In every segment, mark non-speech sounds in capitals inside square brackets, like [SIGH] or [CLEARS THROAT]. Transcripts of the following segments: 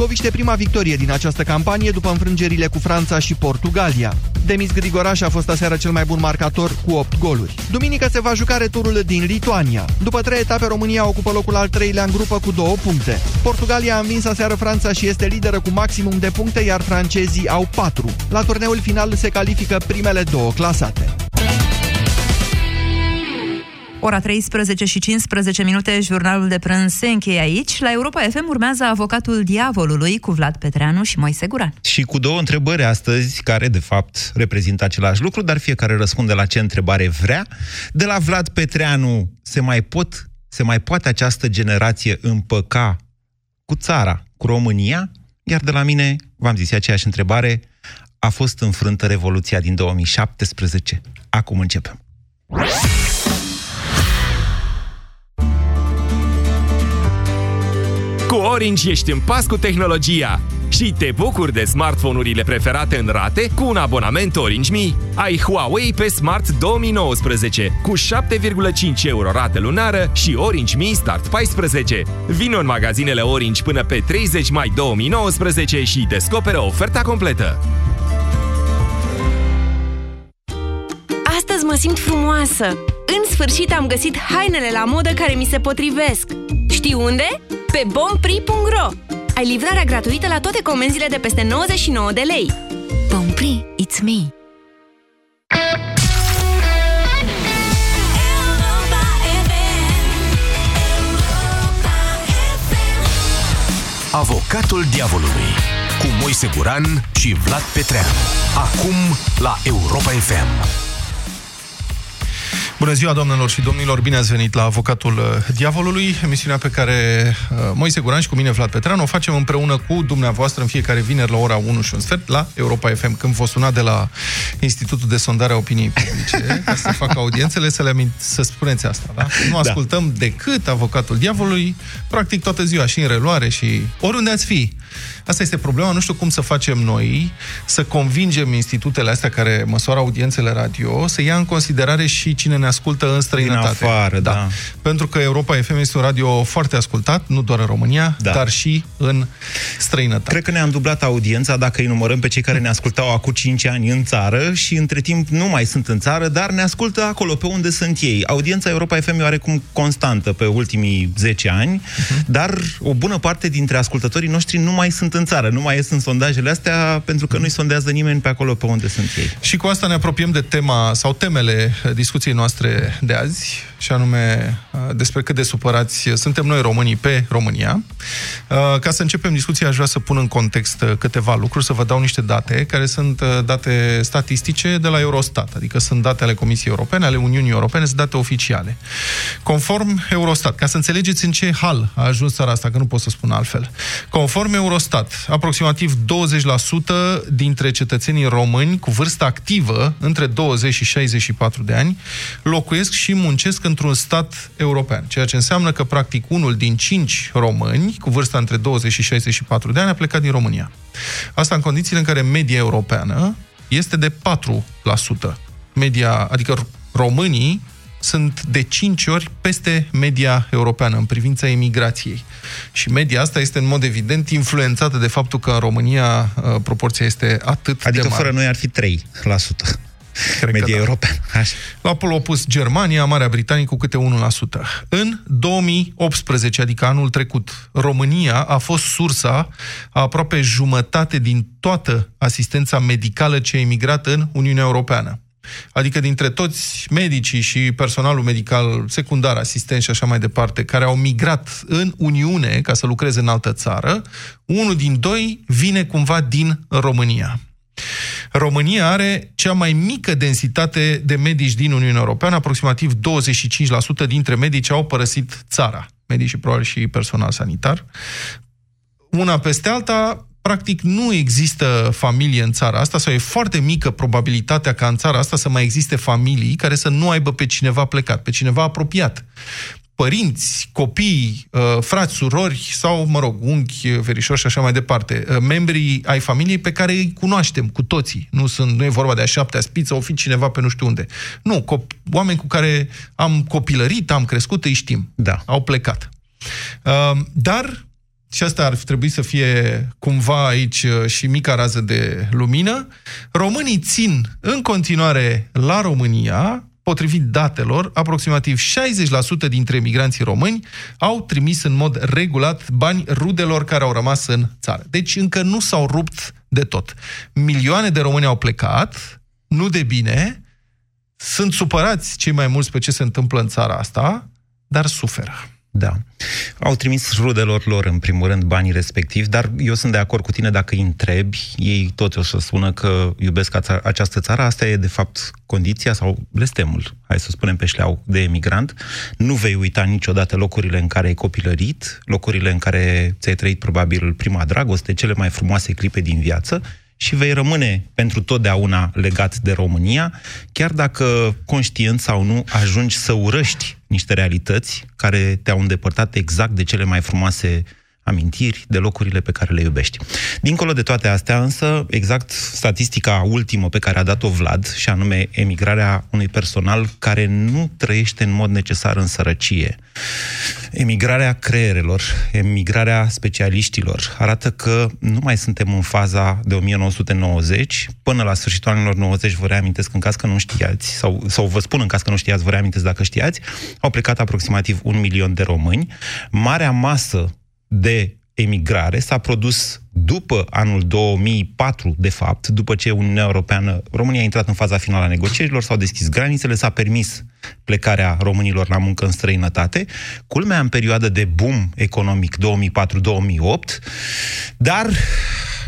Târgoviște prima victorie din această campanie după înfrângerile cu Franța și Portugalia. Demis Grigoraș a fost aseară cel mai bun marcator cu 8 goluri. Duminică se va juca returul din Lituania. După trei etape, România ocupă locul al treilea în grupă cu două puncte. Portugalia a învins aseară Franța și este lideră cu maximum de puncte, iar francezii au 4. La turneul final se califică primele două clasate. Ora 13 și 15 minute, jurnalul de prânz se încheie aici. La Europa FM urmează avocatul diavolului cu Vlad Petreanu și Moise Guran. Și cu două întrebări astăzi, care de fapt reprezintă același lucru, dar fiecare răspunde la ce întrebare vrea. De la Vlad Petreanu, se mai, pot, se mai poate această generație împăca cu țara, cu România? Iar de la mine, v-am zis aceeași întrebare, a fost înfrântă Revoluția din 2017. Acum începem. Cu Orange ești în pas cu tehnologia și te bucuri de smartphone-urile preferate în rate cu un abonament Orange Mi. Ai Huawei pe Smart 2019 cu 7,5 euro rată lunară și Orange Mi Start 14. Vino în magazinele Orange până pe 30 mai 2019 și descoperă oferta completă. Astăzi mă simt frumoasă! În sfârșit am găsit hainele la modă care mi se potrivesc. Știi unde? Pe bompri.ro Ai livrarea gratuită la toate comenzile de peste 99 de lei. Bompri, it's me! Avocatul diavolului cu Moise Guran și Vlad Petreanu. Acum la Europa FM. Bună ziua, doamnelor și domnilor! Bine ați venit la Avocatul uh, Diavolului, emisiunea pe care uh, Moise Guran și cu mine, Vlad Petreanu, o facem împreună cu dumneavoastră în fiecare vineri la ora 1 și un sfert la Europa FM, când vă suna de la Institutul de Sondare a Opiniei Publice, [LAUGHS] ca să facă audiențele, să le amint, să spuneți asta, da? Nu ascultăm da. decât Avocatul Diavolului, practic toată ziua, și în reluare și oriunde ați fi. Asta este problema, nu știu cum să facem noi, să convingem institutele astea care măsoară audiențele radio, să ia în considerare și cine ne ascultă în străinătate. Din afară, da. da. Pentru că Europa FM este un radio foarte ascultat, nu doar în România, da. dar și în străinătate. Cred că ne-am dublat audiența dacă îi numărăm pe cei care ne ascultau acum 5 ani în țară și între timp nu mai sunt în țară, dar ne ascultă acolo pe unde sunt ei. Audiența Europa FM e oarecum constantă pe ultimii 10 ani, uh-huh. dar o bună parte dintre ascultătorii noștri nu mai sunt în țară, nu mai ies în sondajele astea pentru că nu-i sondează nimeni pe acolo pe unde sunt ei. Și cu asta ne apropiem de tema sau temele discuției noastre de azi, și anume uh, despre cât de supărați suntem noi românii pe România. Uh, ca să începem discuția, aș vrea să pun în context uh, câteva lucruri, să vă dau niște date, care sunt date statistice de la Eurostat, adică sunt date ale Comisiei Europene, ale Uniunii Europene, sunt date oficiale. Conform Eurostat, ca să înțelegeți în ce hal a ajuns țara asta, că nu pot să spun altfel. Conform Eurostat, aproximativ 20% dintre cetățenii români cu vârstă activă, între 20 și 64 de ani, locuiesc și muncesc într-un stat european, ceea ce înseamnă că, practic, unul din cinci români cu vârsta între 20 și 64 de ani a plecat din România. Asta în condițiile în care media europeană este de 4%. Media, adică românii sunt de 5 ori peste media europeană în privința emigrației. Și media asta este în mod evident influențată de faptul că în România uh, proporția este atât adică de mare. Adică fără noi ar fi 3%. Cred media da. europeană. Așa. La polul opus Germania, Marea Britanie cu câte 1%. În 2018, adică anul trecut, România a fost sursa a aproape jumătate din toată asistența medicală ce a emigrat în Uniunea Europeană. Adică dintre toți medicii și personalul medical secundar, asistent și așa mai departe, care au migrat în Uniune ca să lucreze în altă țară, unul din doi vine cumva din România. România are cea mai mică densitate de medici din Uniunea Europeană, aproximativ 25% dintre medici au părăsit țara, medici și probabil și personal sanitar. Una peste alta, practic nu există familie în țara asta sau e foarte mică probabilitatea ca în țara asta să mai existe familii care să nu aibă pe cineva plecat, pe cineva apropiat părinți, copii, uh, frați, surori sau, mă rog, unchi, verișori și așa mai departe, uh, membrii ai familiei pe care îi cunoaștem cu toții. Nu, sunt, nu e vorba de a șaptea spiță, o fi cineva pe nu știu unde. Nu, cop- oameni cu care am copilărit, am crescut, îi știm. Da. Au plecat. Uh, dar și asta ar trebui să fie cumva aici uh, și mica rază de lumină, românii țin în continuare la România, potrivit datelor, aproximativ 60% dintre migranții români au trimis în mod regulat bani rudelor care au rămas în țară. Deci încă nu s-au rupt de tot. Milioane de români au plecat, nu de bine, sunt supărați cei mai mulți pe ce se întâmplă în țara asta, dar suferă. Da. Au trimis rudelor lor, în primul rând, banii respectivi, dar eu sunt de acord cu tine dacă îi întrebi, ei toți o să spună că iubesc această țară, asta e de fapt condiția sau blestemul, hai să spunem pe șleau, de emigrant. Nu vei uita niciodată locurile în care ai copilărit, locurile în care ți-ai trăit probabil prima dragoste, cele mai frumoase clipe din viață și vei rămâne pentru totdeauna legat de România, chiar dacă conștient sau nu ajungi să urăști niște realități care te-au îndepărtat exact de cele mai frumoase amintiri de locurile pe care le iubești. Dincolo de toate astea, însă, exact statistica ultimă pe care a dat-o Vlad, și anume emigrarea unui personal care nu trăiește în mod necesar în sărăcie, emigrarea creierelor, emigrarea specialiștilor, arată că nu mai suntem în faza de 1990, până la sfârșitul anilor 90, vă reamintesc în caz că nu știați, sau, sau vă spun în caz că nu știați, vă reamintesc dacă știați, au plecat aproximativ un milion de români. Marea masă de emigrare s-a produs după anul 2004, de fapt, după ce Uniunea Europeană, România a intrat în faza finală a negocierilor, s-au deschis granițele, s-a permis plecarea românilor la muncă în străinătate, culmea în perioadă de boom economic 2004-2008, dar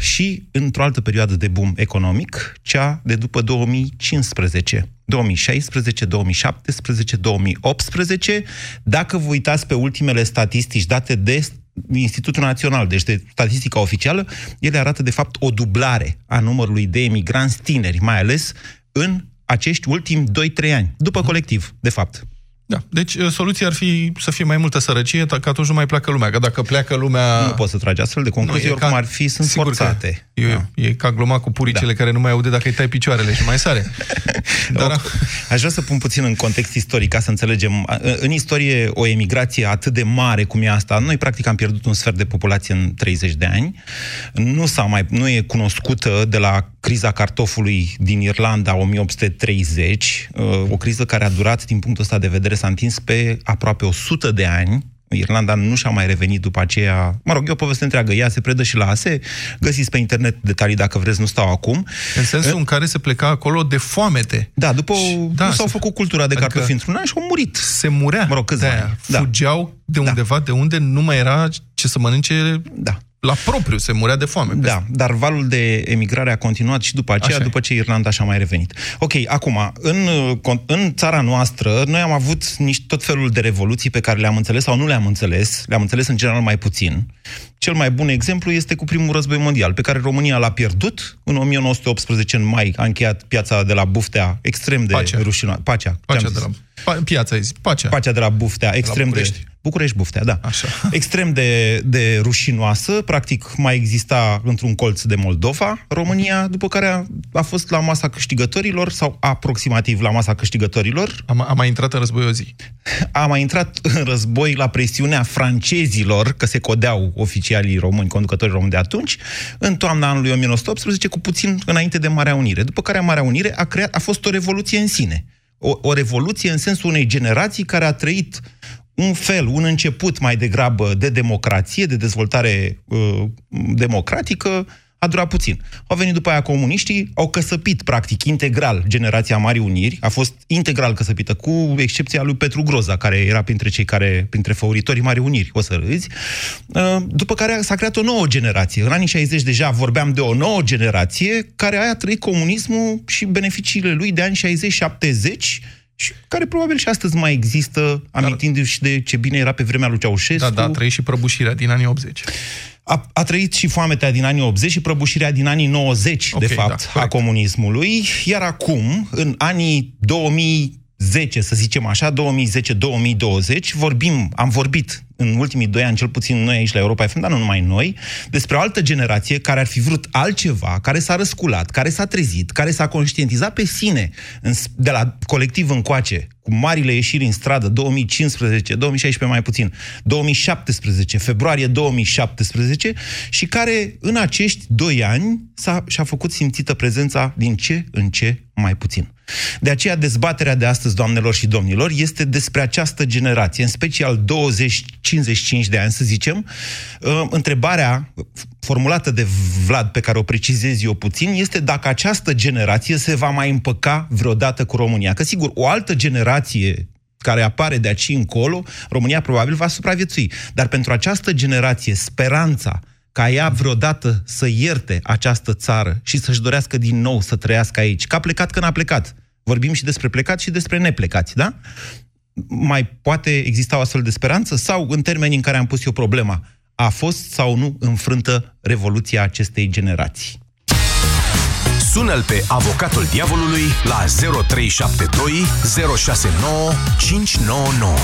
și într-o altă perioadă de boom economic, cea de după 2015. 2016, 2017, 2018. Dacă vă uitați pe ultimele statistici date de Institutul Național, deci de statistica oficială, ele arată de fapt o dublare a numărului de emigranți tineri, mai ales în acești ultimi 2-3 ani, după colectiv, de fapt. Da. Deci uh, soluția ar fi să fie mai multă sărăcie, că atunci nu mai pleacă lumea. Că dacă pleacă lumea... Nu poți să tragi astfel de concluzii, oricum ca... ar fi, sunt Sigur forțate. E, da. e ca gluma cu puricele da. care nu mai aude dacă îi tai picioarele și mai sare. [LAUGHS] Dar... O, aș vrea să pun puțin în context istoric, ca să înțelegem. În istorie, o emigrație atât de mare cum e asta, noi practic am pierdut un sfert de populație în 30 de ani. Nu, s-a mai, nu e cunoscută de la criza cartofului din Irlanda 1830, uh, o criză care a durat, din punctul ăsta de vedere, s-a întins pe aproape 100 de ani, Irlanda nu și-a mai revenit după aceea. Mă rog, e o poveste întreagă. Ea se predă și la ASE. Găsiți pe internet detalii dacă vreți, nu stau acum. În sensul în care se pleca acolo de foamete. Da, după da, nu s-au făcut cultura de adică cartofi într-un an și au murit. Se murea. Mă rog, câțiva ani. Da. Fugeau de da. undeva, da. de unde nu mai era ce să mănânce da la propriu, se murea de foame. Da, dar valul de emigrare a continuat și după aceea, Așa după ce Irlanda și-a mai revenit. Ok, acum, în, în țara noastră, noi am avut niște tot felul de revoluții pe care le-am înțeles sau nu le-am înțeles, le-am înțeles în general mai puțin. Cel mai bun exemplu este cu primul război mondial, pe care România l-a pierdut. În 1918, în mai, a încheiat piața de la Buftea extrem de rușinoasă. Pacea. Pacea de la... Pa, piața, zis. Pacea. Pacea de la Buftea, extrem de... București Buftea, da. Așa. [LAUGHS] Extrem de, de rușinoasă, practic mai exista într-un colț de Moldova, România, după care a, a fost la masa câștigătorilor, sau aproximativ la masa câștigătorilor. A, a mai intrat în război o zi. [LAUGHS] A mai intrat în război la presiunea francezilor, că se codeau oficialii români, conducătorii români de atunci, în toamna anului 1918, cu puțin înainte de Marea Unire. După care Marea Unire a, creat, a fost o revoluție în sine. O, o revoluție în sensul unei generații care a trăit un fel, un început mai degrabă de democrație, de dezvoltare uh, democratică, a durat puțin. Au venit după aia comuniștii, au căsăpit, practic, integral generația Marii Uniri, a fost integral căsăpită, cu excepția lui Petru Groza, care era printre cei care, printre favoritorii Marii Uniri, o să râzi. Uh, după care s-a creat o nouă generație. În anii 60 deja vorbeam de o nouă generație care a trăit comunismul și beneficiile lui de ani 60-70, și care probabil și astăzi mai există, amintindu-și de ce bine era pe vremea lui Ceaușescu. Da, da, a trăit și prăbușirea din anii 80. A, a trăit și foametea din anii 80 și prăbușirea din anii 90, okay, de fapt, da, a comunismului. Iar acum, în anii 2000 10, să zicem așa, 2010-2020, vorbim, am vorbit în ultimii doi ani, cel puțin noi aici la Europa FM, dar nu numai noi, despre o altă generație care ar fi vrut altceva, care s-a răsculat, care s-a trezit, care s-a conștientizat pe sine de la colectiv încoace, cu marile ieșiri în stradă, 2015, 2016 mai puțin, 2017, februarie 2017, și care în acești doi ani s-a, și-a făcut simțită prezența din ce în ce mai puțin. De aceea dezbaterea de astăzi, doamnelor și domnilor, este despre această generație, în special 20-55 de ani, să zicem. Uh, întrebarea formulată de Vlad, pe care o precizez eu puțin, este dacă această generație se va mai împăca vreodată cu România. Că sigur, o altă generație care apare de aici încolo, România probabil va supraviețui. Dar pentru această generație, speranța ca ea vreodată să ierte această țară și să-și dorească din nou să trăiască aici, că a plecat când a plecat, Vorbim și despre plecați și despre neplecați, da? Mai poate exista o astfel de speranță? Sau, în termenii în care am pus eu problema, a fost sau nu înfrântă revoluția acestei generații? Sună-l pe avocatul diavolului la 0372 069 599.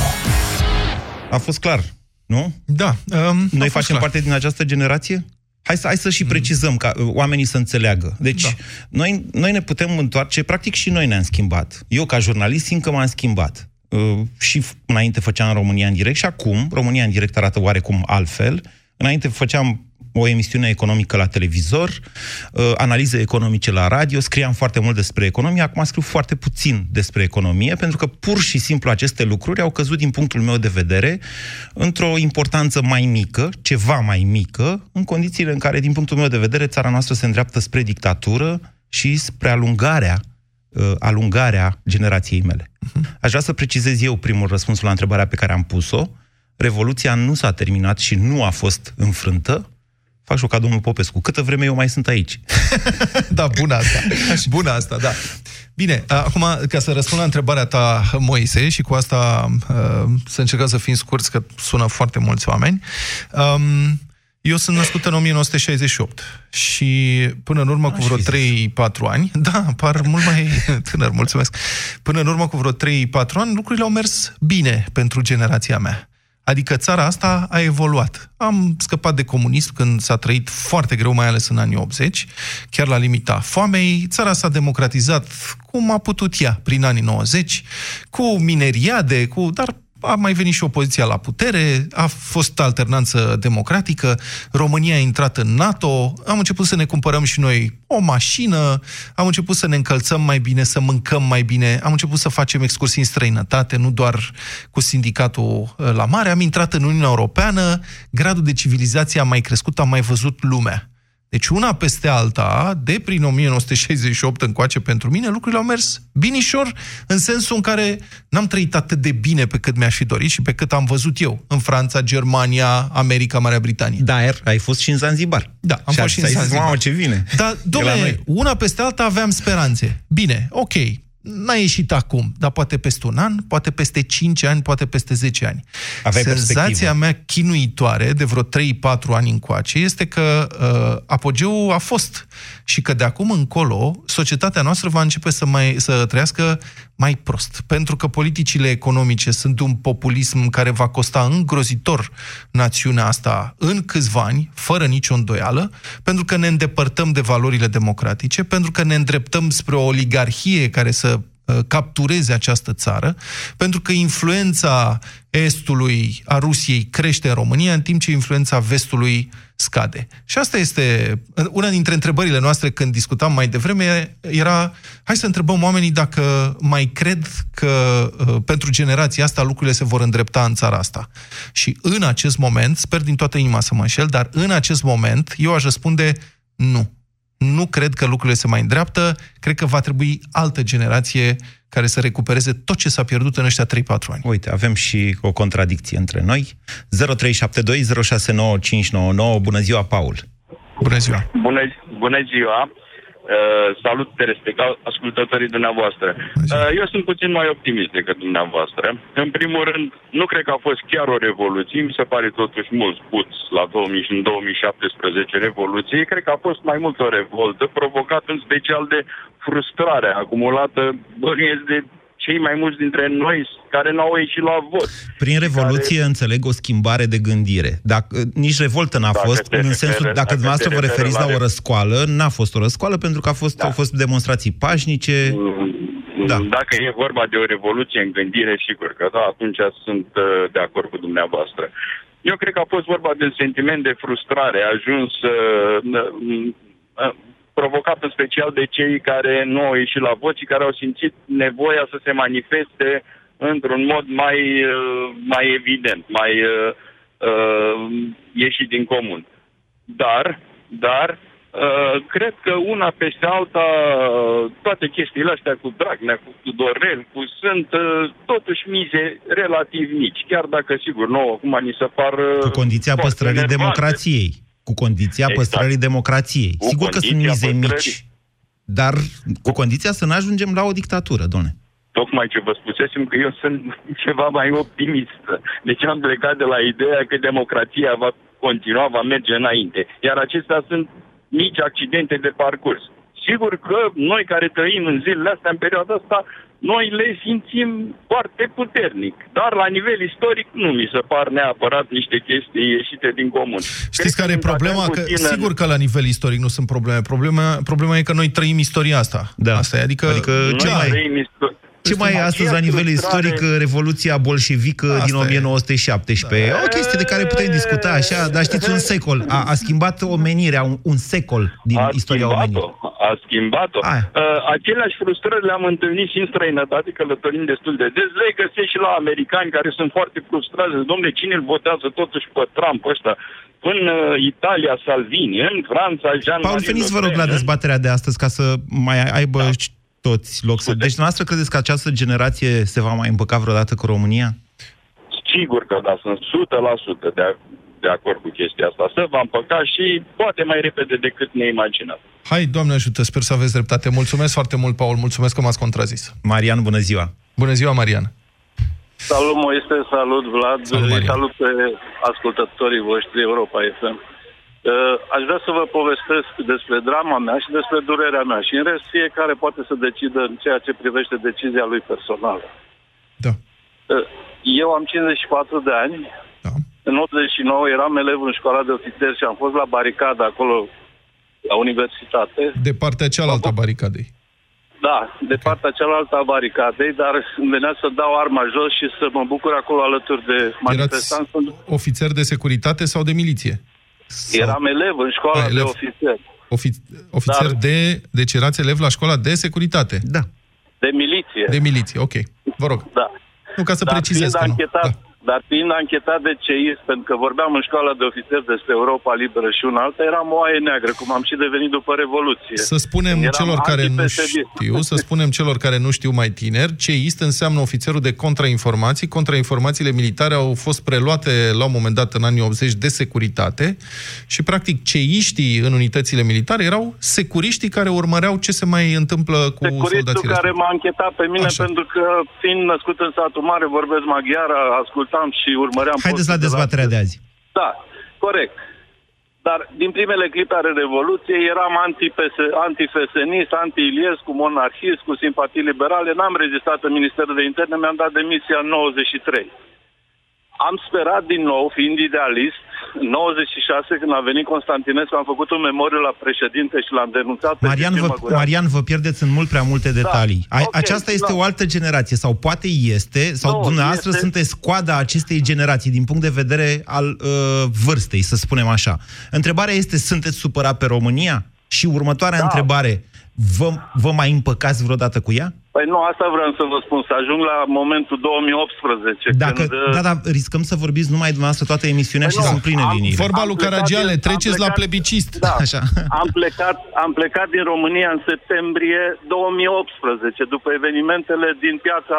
A fost clar, nu? Da. Um, Noi facem clar. parte din această generație? Hai să, hai să și mm. precizăm ca uh, oamenii să înțeleagă. Deci, da. noi, noi ne putem întoarce, practic și noi ne-am schimbat. Eu, ca jurnalist, simt că m-am schimbat. Uh, și înainte făceam România în direct și acum România în direct arată oarecum altfel. Înainte făceam o emisiune economică la televizor, uh, analize economice la radio, scriam foarte mult despre economie, acum scriu foarte puțin despre economie, pentru că pur și simplu aceste lucruri au căzut din punctul meu de vedere într-o importanță mai mică, ceva mai mică, în condițiile în care, din punctul meu de vedere, țara noastră se îndreaptă spre dictatură și spre alungarea uh, alungarea generației mele. Uh-huh. Aș vrea să precizez eu primul răspuns la întrebarea pe care am pus-o. Revoluția nu s-a terminat și nu a fost înfrântă, fac și ca domnul Popescu. Câtă vreme eu mai sunt aici? [LAUGHS] da, bună asta. Bună asta, da. Bine, acum, ca să răspund la întrebarea ta, Moise, și cu asta uh, să încercăm să fim scurți, că sună foarte mulți oameni, um, eu sunt născut în 1968 și până în urmă cu vreo 3-4 ani, [LAUGHS] da, par mult mai tânăr, mulțumesc, până în urmă cu vreo 3-4 ani, lucrurile au mers bine pentru generația mea. Adică țara asta a evoluat. Am scăpat de comunism când s-a trăit foarte greu, mai ales în anii 80, chiar la limita foamei. Țara s-a democratizat cum a putut ea, prin anii 90, cu mineriade, cu, dar a mai venit și opoziția la putere, a fost alternanță democratică, România a intrat în NATO, am început să ne cumpărăm și noi o mașină, am început să ne încălțăm mai bine, să mâncăm mai bine, am început să facem excursii în străinătate, nu doar cu sindicatul uh, la mare, am intrat în Uniunea Europeană, gradul de civilizație a mai crescut, am mai văzut lumea. Deci una peste alta, de prin 1968 încoace pentru mine, lucrurile au mers binișor, în sensul în care n-am trăit atât de bine pe cât mi-aș fi dorit și pe cât am văzut eu în Franța, Germania, America, Marea Britanie. Da, er, ai fost și în Zanzibar. Da, am și fost și în Zanzibar. Mamă, ce vine! Dar, [LAUGHS] domnule, una peste alta aveam speranțe. Bine, ok, n-a ieșit acum, dar poate peste un an, poate peste 5 ani, poate peste 10 ani. Aveai Senzația mea chinuitoare de vreo 3-4 ani încoace este că uh, apogeul a fost și că de acum încolo societatea noastră va începe să, mai, să trăiască mai prost. Pentru că politicile economice sunt un populism care va costa îngrozitor națiunea asta în câțiva ani, fără nicio îndoială, pentru că ne îndepărtăm de valorile democratice, pentru că ne îndreptăm spre o oligarhie care să Uh, captureze această țară, pentru că influența estului a Rusiei crește în România, în timp ce influența vestului scade. Și asta este una dintre întrebările noastre când discutam mai devreme, era hai să întrebăm oamenii dacă mai cred că uh, pentru generația asta lucrurile se vor îndrepta în țara asta. Și în acest moment, sper din toată inima să mă înșel, dar în acest moment eu aș răspunde nu nu cred că lucrurile se mai îndreaptă, cred că va trebui altă generație care să recupereze tot ce s-a pierdut în ăștia 3-4 ani. Uite, avem și o contradicție între noi. 0372069599. Bună ziua, Paul! Bună ziua! Bună, bună ziua! Uh, salut de respect ascultătorii dumneavoastră. Uh, eu sunt puțin mai optimist decât dumneavoastră. În primul rând, nu cred că a fost chiar o revoluție, mi se pare totuși mult spus la 2000 în 2017 revoluție. Cred că a fost mai mult o revoltă, provocată în special de frustrarea acumulată bănuiesc de cei mai mulți dintre noi care n-au ieșit la vot. Prin revoluție care... înțeleg o schimbare de gândire. Dacă, nici revoltă n-a Dacă fost, te în referă- sensul, dacă, dacă dumneavoastră te vă referă referiți la la o re- răscoală, n-a fost o răscoală pentru că a fost, Da. au fost demonstrații pașnice. Da. Dacă e vorba de o revoluție în gândire, sigur că da, atunci sunt uh, de acord cu dumneavoastră. Eu cred că a fost vorba de un sentiment de frustrare ajuns uh, uh, provocat în special de cei care nu au ieșit la vot și care au simțit nevoia să se manifeste într-un mod mai, uh, mai evident, mai uh, uh, ieșit din comun. Dar, dar, uh, cred că una peste alta, uh, toate chestiile astea cu Dragnea, cu Tudorel, cu sunt uh, totuși mize relativ mici. Chiar dacă, sigur, nouă acum ni se par... uh, Cu condiția foarte păstrării enervante. democrației. Cu condiția Exact. păstrării democrației. Cu Sigur că sunt condiția mize păstrării. mici. Dar cu condiția să nu ajungem la o dictatură, domne. Tocmai ce vă spusesem că eu sunt ceva mai optimist. Deci am plecat de la ideea că democrația va continua, va merge înainte. Iar acestea sunt mici accidente de parcurs. Sigur că noi care trăim în zilele astea, în perioada asta, noi le simțim foarte puternic. Dar la nivel istoric nu mi se par neapărat niște chestii ieșite din comun. Cred Știți care e suntem problema? atât Că, puțin în- sigur că la nivel istoric nu sunt probleme. Problema, problema e că noi trăim istoria asta. Da. Asta e, adică, Adică Noi ce mai- trăim isto- Ce mai e astăzi la nivel Aceeași istoric frustrare- Revoluția bolșevică Asta din e. 1917? E o chestie de care putem discuta așa, dar știți, un secol. A, a schimbat omenirea, un, un secol din a istoria schimbat-o, omenirii. a schimbat-o. Aia. Uh, aceleași frustrări le-am întâlnit și în străinătate, călătorim destul de des. Le găsesc și la americani care sunt foarte frustrați. Domnule, cine îl votează totuși pe Trump ăsta? În uh, Italia, Salvini, în Franța, Jean Paul, veniți vă rog la dezbaterea de astăzi ca să mai aibă Da. Toți loc să... Deci, noastră credeți că această generație se va mai împăca vreodată cu România? Sigur că da, sunt 100% de, de acord cu chestia asta. Să va împăca și poate mai repede decât ne imaginăm. Hai, Doamne ajută, sper să aveți dreptate. Mulțumesc foarte mult, Paul, mulțumesc că m-ați contrazis. Marian, bună ziua! Bună ziua, Marian. Salut, Moise, salut, Vlad, Salut, salut, Marian. salut pe ascultătorii voștri Europa FM. Uh, aș vrea să vă povestesc despre drama mea și despre durerea mea și în rest fiecare poate să decidă în ceea ce privește decizia lui personală. Da. Uh, eu am 54 de ani, Da. în 89 eram elev în școala de ofițeri și am fost la baricadă acolo la universitate. De partea cealaltă a baricadei. Da, de partea cealaltă a baricadei, dar îmi venea să dau arma jos și să mă bucur acolo alături de Erați manifestanți. ofițer de securitate sau de miliție? Sau- Eram elev în școala Ah, de elev. ofițeri. Ofiț- ofițer Dar- de... Deci erați elev la școala de securitate. Da. De miliție. De miliție, ok. Vă rog. Da. Nu, ca să dar precizez fiind că nu. anchetat, Da. Dar fiind anchetat de CEIS, pentru că vorbeam în școala de ofițeri despre Europa Liberă și una alta, eram o aie neagră, cum am și devenit după Revoluție. Să spunem Eram celor care nu anti-PSD. știu, să spunem celor care nu știu mai tineri, ceist înseamnă ofițerul de contrainformații. Contrainformațiile militare au fost preluate la un moment dat în anii 80 de securitate și practic ceiștii în unitățile militare erau securiștii care urmăreau ce se mai întâmplă cu Securistul soldații care respectivi. m-a închetat pe mine Așa. pentru că, fiind născut în satul mare, vorbesc maghiară, ascultam și urmăream... Haideți la postul de dezbaterea de azi. Da, corect. Dar din primele clipe ale Revoluției eram anti-PS- anti-fesenist, anti-Iliescu, monarhist, cu simpatii liberale. N-am rezistat în Ministerul de Interne, mi-am dat demisia în 93. Am sperat din nou, fiind idealist, în 96, când a venit Constantinescu, am făcut un memoriu la președinte și l-am denunțat pe Marian Gigi vă, Măgureanu. Marian, vă pierdeți în mult prea multe detalii. A, ok, Aceasta este da. o altă generație, sau poate este, sau Nu, dumneavoastră este- sunteți coada acestei generații, din punct de vedere al uh, vârstei, să spunem așa. Întrebarea este, sunteți supărat pe România? Și următoarea Da. întrebare, vă, vă mai împăcați vreodată cu ea? Păi nu, asta vreau să vă spun, să ajung la momentul 2018. Dacă, când, uh, da, da, riscăm să vorbiți numai dumneavoastră toată emisiunea Păi și nu, sunt pline am- liniile. Vorba Am lui plecat Caragiale, din- am treceți la plecat- plebiscist. Da, [LAUGHS] Așa. Am plecat, am plecat din România în septembrie 2018, după evenimentele din piața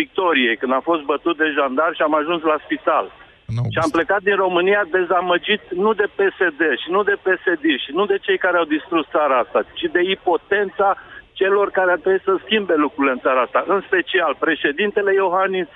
Victoriei, când am fost bătut de jandar și am ajuns la spital. În august. Și am plecat din România dezamăgit nu de PSD și nu de PSD și nu de cei care au distrus țara asta, ci de impotența celor care ar trebui să schimbe lucrurile în țara asta. În special președintele Iohannis,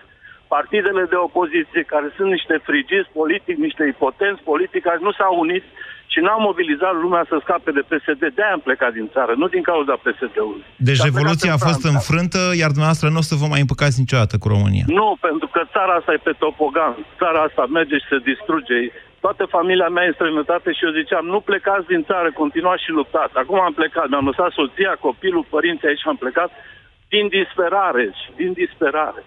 partidele de opoziție care sunt niște frigiți politic, niște impotenți politic care nu s-au unit și n-am mobilizat lumea să scape de PSD. De-aia am plecat din țară, nu din cauza PSD-ului. Deci Și am revoluția a plecat în fost Franța. înfrântă, iar dumneavoastră nu o să vă mai împăcați niciodată cu România. Nu, pentru că țara asta e pe topogan. Țara asta merge și se distruge. Toată familia mea e în străinătate și eu ziceam, nu plecați din țară, continuați și luptați. Acum am plecat, mi-am lăsat soția, copilul, părinții aici și am plecat din disperare, și din disperare.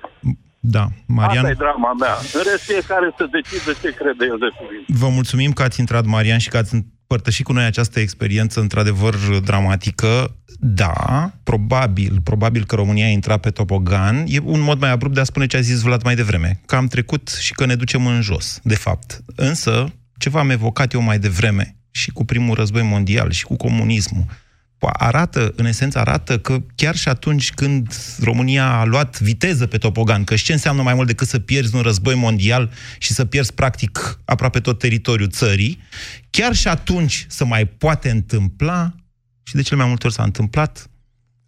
Da, Marian, Asta e drama mea. În rest, fiecare să decide ce crede el de cuvinte. vă mulțumim că ați intrat, Marian, și că ați împărtășit cu noi această experiență într-adevăr dramatică. Da, probabil, probabil că România a intrat pe topogan. E un mod mai abrupt de a spune ce a zis Vlad mai devreme, că am trecut și că ne ducem în jos, de fapt. Însă, ce v-am evocat eu mai devreme, și cu primul război mondial, și cu comunismul, arată, în esență arată că chiar și atunci când România a luat viteză pe topogan, că și ce înseamnă mai mult decât să pierzi un război mondial și să pierzi practic aproape tot teritoriul țării, chiar și atunci să mai poate întâmpla, și de cele mai multe ori s-a întâmplat,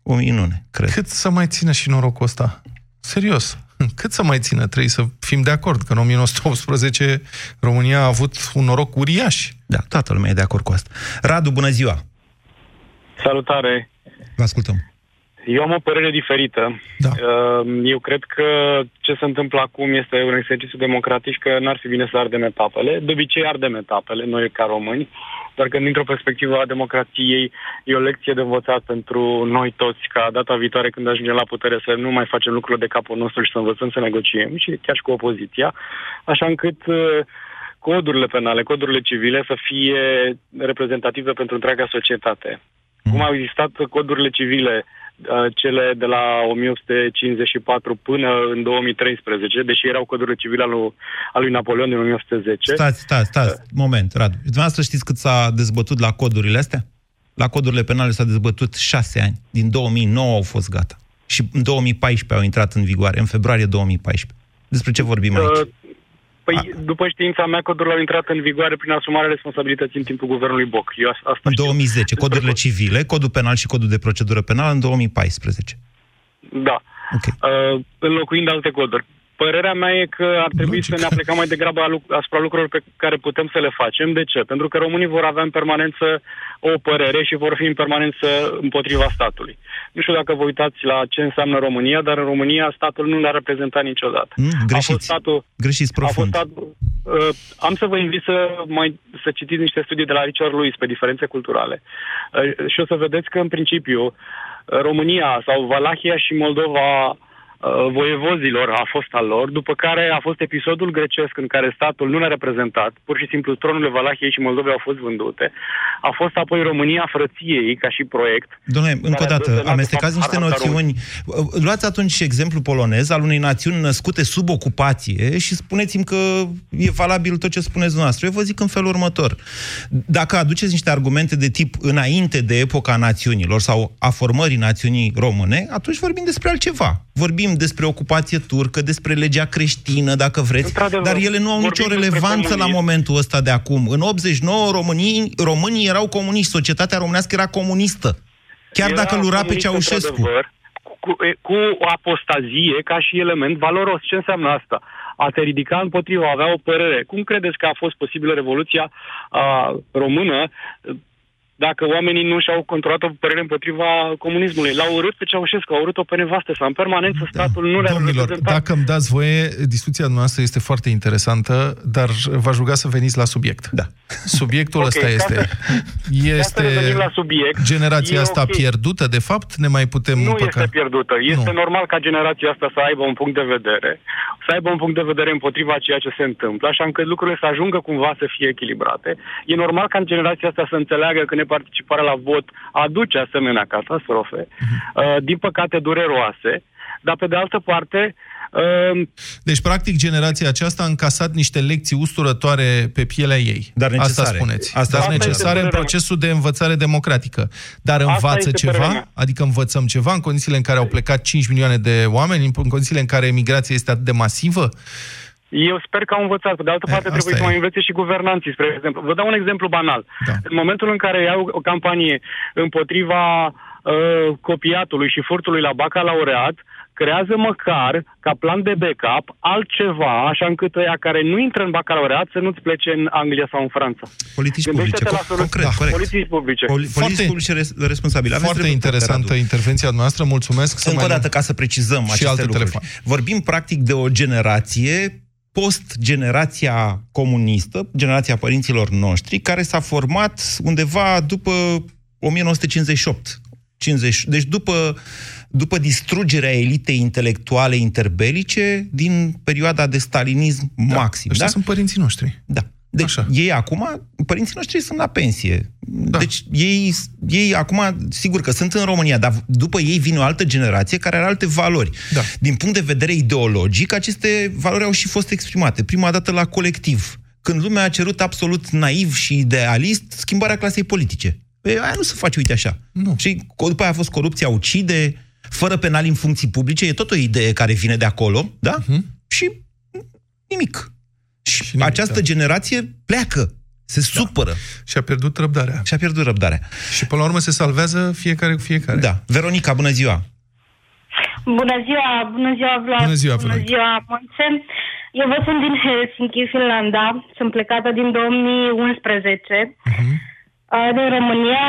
o minune, cred. Cât să mai țină și norocul ăsta? Serios. Cât să mai țină? Trebuie să fim de acord că în 1918 România a avut un noroc uriaș. Da, toată lumea e de acord cu asta. Radu, bună ziua! Salutare! Vă ascultăm. Eu am o părere diferită. Da. Uh, Eu cred că ce se întâmplă acum este un exercițiu democratic și că n-ar fi bine să ardem etapele. De obicei ardem etapele, noi ca români, dar că dintr-o perspectivă a democrației e o lecție de învățat pentru noi toți ca data viitoare când ajungem la putere să nu mai facem lucrurile de capul nostru și să învățăm să negociem și chiar și cu opoziția, așa încât uh, codurile penale, codurile civile să fie reprezentative pentru întreaga societate. Cum au existat codurile civile, uh, cele de la 1854 până în 2013, deși erau codurile civile al lui, al lui Napoleon din 1810. Stați, stați, stați, moment, Radu. Dumneavoastră știți cât s-a dezbătut la codurile astea? La codurile penale s-a dezbătut șase ani. Din 2009 au fost gata. Și în 2014 au intrat în vigoare, în februarie 2014. Despre ce vorbim aici? Uh, Păi, după știința mea, codurile au intrat în vigoare prin asumarea responsabilității în timpul guvernului Boc. Eu as- asta În știu. 2010, codurile civile, codul penal și codul de procedură penală în 2014. Da. Ok. Uh, înlocuind alte coduri. Părerea mea e că ar trebui Logic. să ne aplicăm mai degrabă a luc- asupra lucrurilor pe care putem să le facem. De ce? Pentru că românii vor avea în permanență o părere și vor fi în permanență împotriva statului. Nu știu dacă vă uitați la ce înseamnă România, dar în România statul nu l-a reprezentat niciodată. Mm, A fost greșiți. statul, Greșiți a fost profund. stat, uh, am să vă invit să, mai, să citiți niște studii de la Richard Lewis pe diferențe culturale uh, și o să vedeți că, în principiu, uh, România sau Valahia și Moldova uh, voievozilor a fost al lor, după care a fost episodul grecesc în care statul nu le-a reprezentat, pur și simplu tronurile Valahiei și Moldovei au fost vândute, a fost apoi România frăției ca și proiect. Domnule, încă o care a dată, dus de amestecați fapt niște armata noțiuni. Luați atunci exemplu polonez al unei națiuni născute sub ocupație și spuneți-mi că e valabil tot ce spuneți dumneavoastră. Eu vă zic în felul următor. Dacă aduceți niște argumente de tip înainte de epoca națiunilor sau a formării națiunii române, atunci vorbim despre altceva. Vorbim despre ocupație turcă, despre legea creștină, dacă vreți, Într-adevăr, dar ele nu au vorbim nicio despre relevanță la comunism. momentul ăsta de acum. În 89, românii, românii erau comuniști, societatea românească era comunistă. Chiar Era dacă îl ura pe comunist, Ceaușescu. într-adevăr, Cu, cu o apostazie ca și element valoros. Ce înseamnă asta? A te ridica împotriva, a avea o părere. Cum credeți că a fost posibilă Revoluția a, română dacă oamenii nu și-au controlat o părere împotriva comunismului? L-au urât pe Ceaușescu, au urât-o pe nevastă sa. În permanență statul nu le-a Domnilor, reprezentat. dacă îmi dați voie, discuția noastră este foarte interesantă, dar v-aș ruga să veniți la subiect. Da. Subiectul [LAUGHS] Ok, ăsta ca este... să- Este Ca să revenim la subiect, generația e asta ok. pierdută, de fapt? Ne mai putem Nu împăca? este pierdută. Este Nu. normal ca generația asta să aibă un punct de vedere, să aibă un punct de vedere împotriva a ceea ce se întâmplă, așa încât lucrurile să ajungă cumva să fie echilibrate. E normal ca generația asta să înțeleagă că neparticiparea la vot aduce asemenea catastrofe, uh, din păcate dureroase, dar pe de altă parte, uh, Deci, practic, generația aceasta a încasat niște lecții usturătoare pe pielea ei. Dar necesare. Asta spuneți. Asta Dar este necesare în părerea mea. procesul de învățare democratică. Dar învață este părerea ceva? mea. Adică învățăm ceva în condițiile în care au plecat 5 milioane de oameni, în condițiile în care emigrația este atât de masivă? Eu sper că au învățat. Pe de altă E, parte, asta trebuie să e. mai învețe și guvernanții, spre exemplu. Vă dau un exemplu banal. Da. În momentul în care iau o campanie împotriva uh, copiatului și furtului la bacalaureat, creează măcar, ca plan de backup, altceva, așa încât ăia care nu intră în bacalaureat să nu-ți plece în Anglia sau în Franța. Politici publice, Gândește-te la co- soluții- concret, Da. corect. Politici publice. Poli- Foarte- Politici publice res- responsabile. Aveți Foarte dreptate, interesantă Radu. intervenția noastră, mulțumesc. Să Încă mai o dată, luăm- ca să precizăm și aceste alte lucruri. telefoane. Vorbim practic de o generație post-generația comunistă, generația părinților noștri, care s-a format undeva după 1958. 50, deci după, după distrugerea elitei intelectuale interbelice din perioada de stalinism Da, maxim. Ăștia Da? sunt părinții noștri. Da. Deci Așa. ei acum, părinții noștri sunt la pensie. Da. Deci ei, ei acum, sigur că sunt în România, dar după ei vine o altă generație care are alte valori. Da. Din punct de vedere ideologic, aceste valori au și fost exprimate. Prima dată la colectiv, când lumea a cerut absolut naiv și idealist schimbarea clasei politice. Păi aia nu se face, uite așa. Nu. Și co- după aia a fost corupția ucide, fără penali în funcții publice, e tot o idee care vine de acolo, da? Mhm. Și nimic. Și, Și nimic, această da. generație pleacă, se supără Și a pierdut răbdarea. și a pierdut răbdarea. Și până la urmă se salvează fiecare cu fiecare. Da. Veronica, bună ziua! Bună ziua, bună ziua Vlad. Bună ziua, bună Veronica. ziua Moise. Eu vă sunt din Helsinki, Finlanda. Sunt plecată din 2011 Mhm. uh, din România.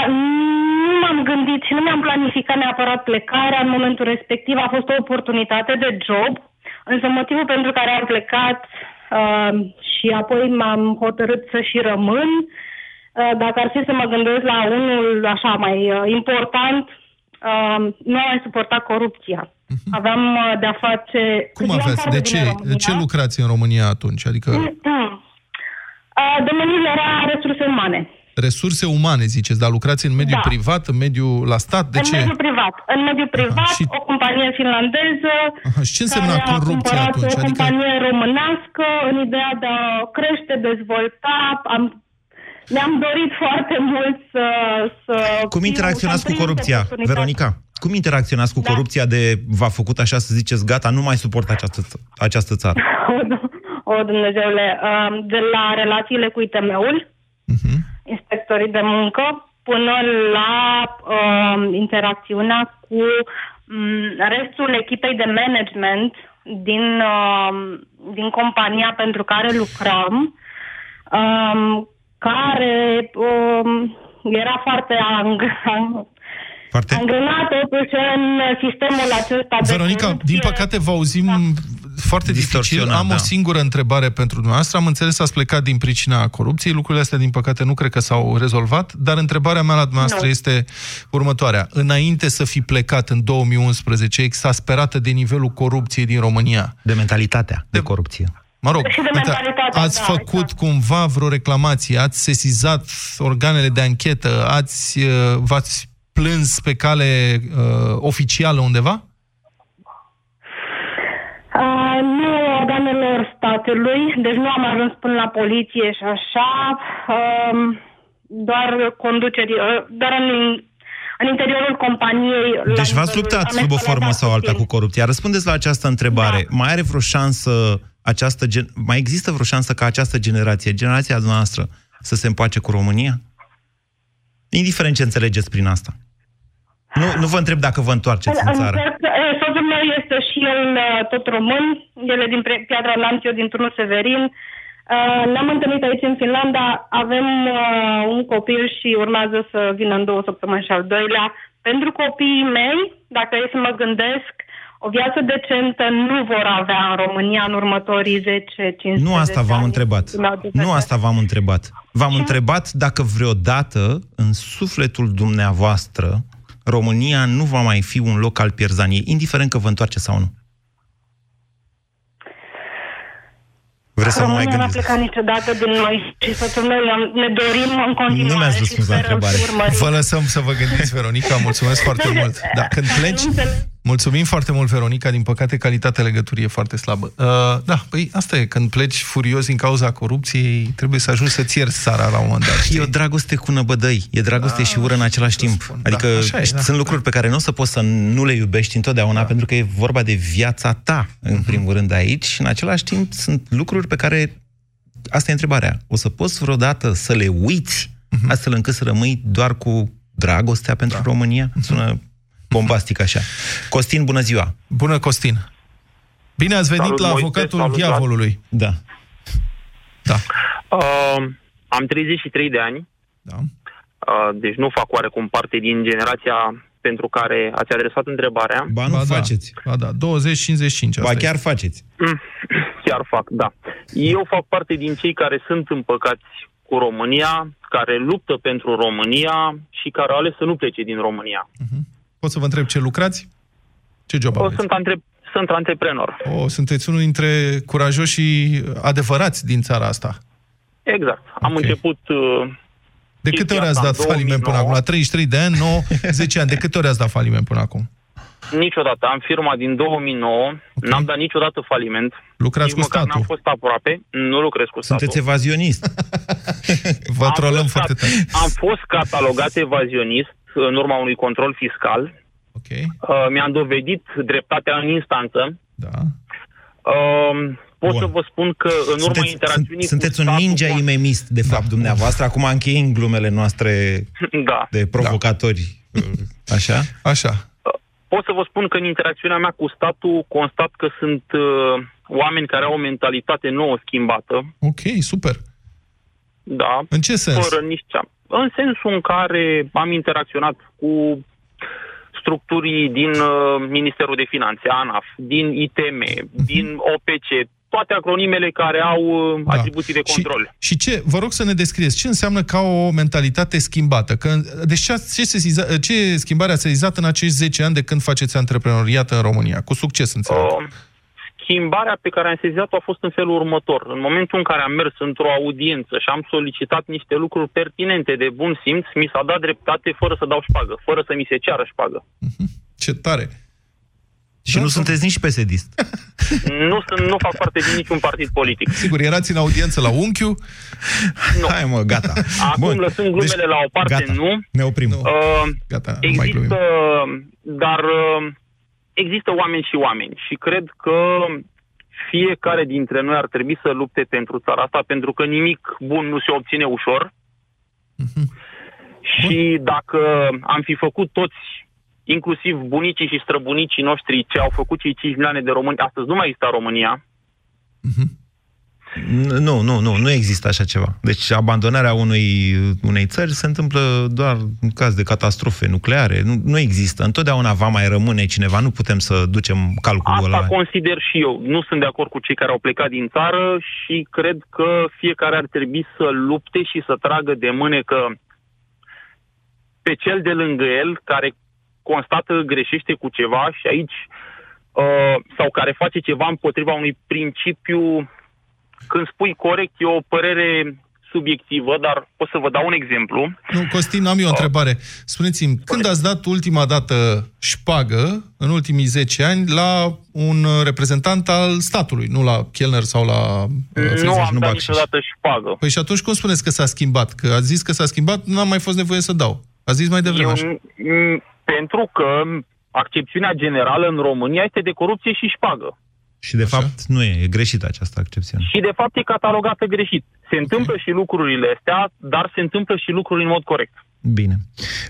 Nu m-am gândit și nu mi-am planificat neapărat plecarea în momentul respectiv. A fost o oportunitate de job. Însă motivul pentru care am plecat uh, și apoi m-am hotărât să și rămân, uh, dacă ar fi să mă gândesc la unul așa mai uh, important, uh, nu am mai suportat corupția. Aveam uh, de-a face... Mhm. Cum eu am aveți? parte De din ce, de România. ce lucrați în România atunci? Adică Uh, Domeniul era resurse umane. Resurse umane, ziceți, dar lucrați în mediul Da. privat, în mediul la stat? De în ce? mediul privat. În mediul privat, și- o companie finlandeză Aha, și ce însemna care a corupția cumpărat atunci? o Adică- companie românească în ideea de a crește, dezvolta. Am, ne-am dorit foarte mult să... să Cum fiu- interacționați să cu primim corupția, oportunitatea. Veronica? Cum interacționați cu Da. corupția de v-a făcut așa să ziceți, gata, nu mai suport această, această țară? [LAUGHS] O, Dumnezeule, um, de la relațiile cu ITM-ul, Mhm. Inspectorii de muncă, până la um, interacțiunea cu um, restul echipei de management din, um, din compania pentru care lucram, um, care um, era foarte ang- [LAUGHS] Foarte... angrenat totuși în sistemul acesta de Veronica, corupție. din păcate vă auzim foarte dificil. Distorsionat, Am o da. singură întrebare pentru dumneavoastră. Am înțeles, ați plecat din pricina corupției. Lucrurile astea, din păcate, nu cred că s-au rezolvat. Dar întrebarea mea la dumneavoastră Nu. este următoarea. Înainte să fi plecat în 2011, exasperată de nivelul corupției din România, De mentalitatea de corupție. Mă rog, Și de uite, mentalitatea, ați da, făcut exact. cumva vreo reclamație, ați sesizat organele de anchetă, ați, uh, v-ați plâns pe cale uh, oficială undeva? Uh, nu organelor statului, deci nu am ajuns până la poliție și așa, um, doar conduceri, uh, doar în, în interiorul companiei. la Deci v-ați nivelul- luptat am sub o explorat formă sau alta puțin. cu corupția. Răspundeți la această întrebare. Da. Mai are vreo șansă această gen... mai există vreo șansă ca această generație, generația noastră, să se împace cu România? Indiferent ce înțelegeți prin asta. Nu, nu vă întreb dacă vă întoarceți în țară. Încerc, eh, soțul meu este și el eh, tot român, el e din Pre- Piatra Neamț, eu din turnul Severin. Eh, Ne-am întâlnit aici în Finlanda, avem eh, un copil și urmează să vină în două săptămâni și al doilea. Pentru copiii mei, dacă e să mă gândesc, o viață decentă nu vor avea în România în următorii 10-15 Nu asta v-am ani. întrebat. Mi-au de Nu vedere. asta v-am întrebat. V-am întrebat dacă vreodată, în sufletul dumneavoastră, România nu va mai fi un loc al pierzaniei, indiferent că vă întoarce sau nu. Vreți să mă mai România n-a gândiți? plecat niciodată din noi și soțul meu ne- ne dorim în continuare. Nu mi-ați și răspuns la sperăm întrebare. să urmărim. Vă lăsăm să vă gândiți, Veronica, mulțumesc [LAUGHS] foarte mult. Da, când pleci, Nu înțeleg. Mulțumim foarte mult, Veronica, din păcate calitatea legăturii e foarte slabă. Uh, da, păi asta e, când pleci furios din cauza corupției, trebuie să ajungi să-ți ierți țara la un moment dat. E știi? o dragoste cu năbădăi, e dragoste și ură în același timp. spun. Adică Da, așa e, da. sunt lucruri pe care nu o să poți să nu le iubești întotdeauna, pentru că e vorba de viața ta, Mhm. în primul rând, aici, și în același timp sunt lucruri pe care, asta e întrebarea, o să poți vreodată să le uiți, astfel încât să rămâi doar cu dragostea pentru România? Sună bombastic așa. Costin, bună ziua! Bună, Costin! Bine ați venit Salut, la Moise, avocatul salut, diavolului. Da. Da. Uh, am 33 de ani, Da. uh, deci nu fac oarecum parte din generația pentru care ați adresat întrebarea. Ba nu Ba da. faceți. Ba da, 20-55. Ba asta chiar este. faceți. Mm, Chiar fac, da. Eu fac parte din cei care sunt împăcați cu România, care luptă pentru România și care au ales să nu plece din România. Pot să vă întreb ce lucrați? Ce job O, aveți? sunt, antre- sunt antreprenor. O, sunteți unul dintre curajoșii adevărați din țara asta. Exact. Am Ok. început... Uh, De câte ori ați Chestia dat asta în faliment până 2009. acum? La 33 de ani, 9, 10 [LAUGHS] ani. De câte ori ați dat faliment până acum? niciodată. Am firma din 2009, n-am dat niciodată faliment. Lucrați Nici cu măcar statul. n-am fost aproape. Nu lucrez cu statul. Sunteți evazionist. [LAUGHS] Vă Am trolăm fost foarte cat- tare. Am fost catalogat evazionist în urma unui control fiscal. Ok, Uh, mi-am dovedit dreptatea în instanță. da. Uh, pot Bun. să vă spun că în urma Sunteți, interacțiunii sunt, sunteți cu un statul, ninja cu- imemist, de fapt, dumneavoastră. Acum încheiem glumele noastre [LAUGHS] Da. de provocatori. Așa? [LAUGHS] Așa. Pot să vă spun că în interacțiunea mea cu statul constat că sunt uh, oameni care au o mentalitate nouă schimbată. Ok, super. Da. În ce sens? Fără nici cea. În sensul în care am interacționat cu structurii din uh, Ministerul de Finanțe, ANAF, din ITM, din OPC, toate acronimele care au uh, Da. atribuții de control. Și, și ce, vă rog să ne descrieți, ce înseamnă ca o mentalitate schimbată? Că, deci ce, ce, sesiza, ce schimbare ați sesizat în acești 10 ani de când faceți antreprenoriat în România? Cu succes, înțeleg. Uh, schimbarea pe care am sezizat-o a fost în felul următor. În momentul în care am mers într-o audiență și am solicitat niște lucruri pertinente de bun simț, mi s-a dat dreptate fără să dau șpagă, fără să mi se ceară șpagă. Ce tare! Și nu sunteți nici pesedist. [LAUGHS] nu, sunt, nu fac parte din niciun partid politic. Sigur, erați în audiență la unchiu. Nu. Hai mă, gata. Acum, Bun. lăsând glumele la o parte, gata. nu. Ne oprim. Nu. Uh, Gata, nu mai glumim. există, dar uh, există oameni și oameni și cred că fiecare dintre noi ar trebui să lupte pentru țara asta, pentru că nimic bun nu se obține ușor. Și dacă am fi făcut toți, inclusiv bunicii și străbunicii noștri, ce au făcut cei 5 milioane de români, astăzi nu mai există România, N- Nu, nu, nu, nu există așa ceva. Deci abandonarea unui, unei țări se întâmplă doar în caz de catastrofe nucleare. Nu, nu există. Întotdeauna va mai rămâne cineva. Nu putem să ducem calculul Asta ăla. consider și eu. Nu sunt de acord cu cei care au plecat din țară și cred că fiecare ar trebui să lupte și să tragă de mânecă pe cel de lângă el care constată că greșește cu ceva și aici uh, sau care face ceva împotriva unui principiu când spui corect e o părere subiectivă, dar o să vă dau un exemplu. Nu, Costin, am eu o întrebare. Spuneți-mi, când ați dat ultima dată șpagă, în ultimii 10 ani, la un reprezentant al statului, nu la Kellner sau la... uh, nu am nu dat bacșiș. niciodată șpagă. Păi și atunci cum spuneți că s-a schimbat? Că ați zis că s-a schimbat, n-am mai fost nevoie să dau. Ați zis mai devreme așa. Eu, m- pentru că accepțiunea generală în România este de corupție și șpagă. Și de Așa. fapt nu e, e greșită această accepțiune. Și de fapt e catalogată greșit. Se întâmplă și lucrurile astea, dar se întâmplă și lucruri în mod corect. Bine.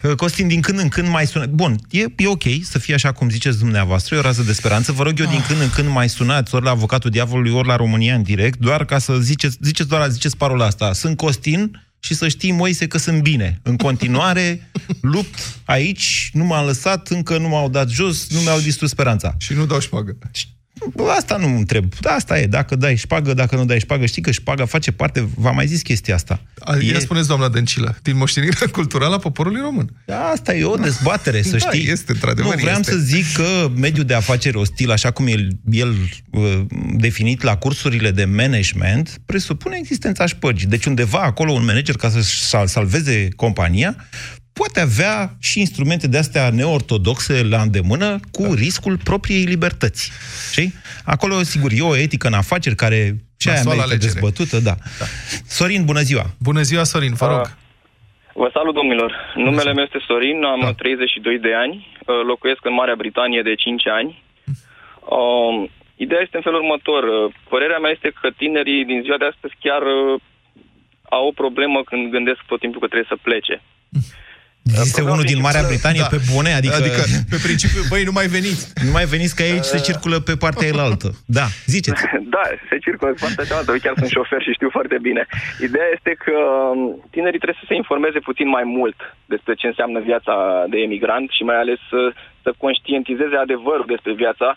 Uh, Costin, din când în când mai sună... Bun, e, e ok să fie așa cum ziceți dumneavoastră, e o rază de speranță. Vă rog eu din când în când mai sunați ori la avocatul diavolului, ori la România în direct, doar ca să ziceți, ziceți doar ziceți parola asta. Sunt Costin și să știi, Moise, că sunt bine. În continuare, [LAUGHS] lupt aici, nu m-am lăsat, încă nu m-au dat jos, nu mi-au distrus speranța. Și nu dau șpagă. Bă, Asta nu întreb. Da, asta e. Dacă dai șpagă, dacă nu dai șpagă, știi că șpaga face parte, v-am mai zis chestia asta. A, Ia spuneți, doamna Dăncilă, din moștenirea culturală a poporului român. Da, Asta e o dezbatere, să [LAUGHS] Da, știi. este, într-adevăr, Nu, vreau este. să zic că mediul de afaceri ostil, așa cum e el, el uh, definit la cursurile de management, presupune existența șpăgii. Deci undeva acolo un manager, ca să-și sal- salveze compania, poate avea și instrumente de astea neortodoxe la îndemână cu Da. riscul propriei libertăți. Știi? Acolo, sigur, e o etică în afaceri care ce aia Nasoală merită alegere. dezbătută, da. da. Sorin, bună ziua! Bună ziua, Sorin, vă rog. Vă salut, domnilor. Numele meu este Sorin, am Da. 32 de ani, uh, locuiesc în Marea Britanie de 5 ani. Um, ideea este în felul următor. Uh, Părerea mea este că tinerii din ziua de astăzi chiar uh, au o problemă când gândesc tot timpul că trebuie să plece. Este unul din Marea Britanie Da. pe bune, adică... Adică, pe principiu, băi, nu mai veniți. Nu mai veniți că aici se circulă pe partea elaltă. Da, ziceți. [LAUGHS] Da, se circulă pe partea cealaltă. Eu chiar sunt șofer și știu foarte bine. Ideea este că um, tinerii trebuie să se informeze puțin mai mult despre ce înseamnă viața de emigrant și mai ales să, să conștientizeze adevărul despre viața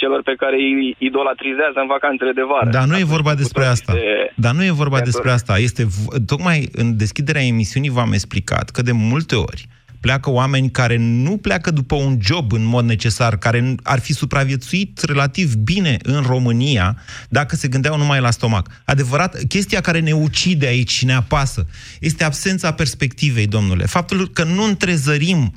celor pe care îi idolatrizează în vacanțele de vară. Dar nu e vorba despre asta. de- Dar nu e vorba de despre asta. Este v- tocmai în deschiderea emisiunii v-am explicat că de multe ori pleacă oameni care nu pleacă după un job în mod necesar, care n- ar fi supraviețuit relativ bine în România dacă se gândeau numai la stomac. Adevărat, chestia care ne ucide aici și ne apasă este absența perspectivei, domnule. Faptul că nu întrezărim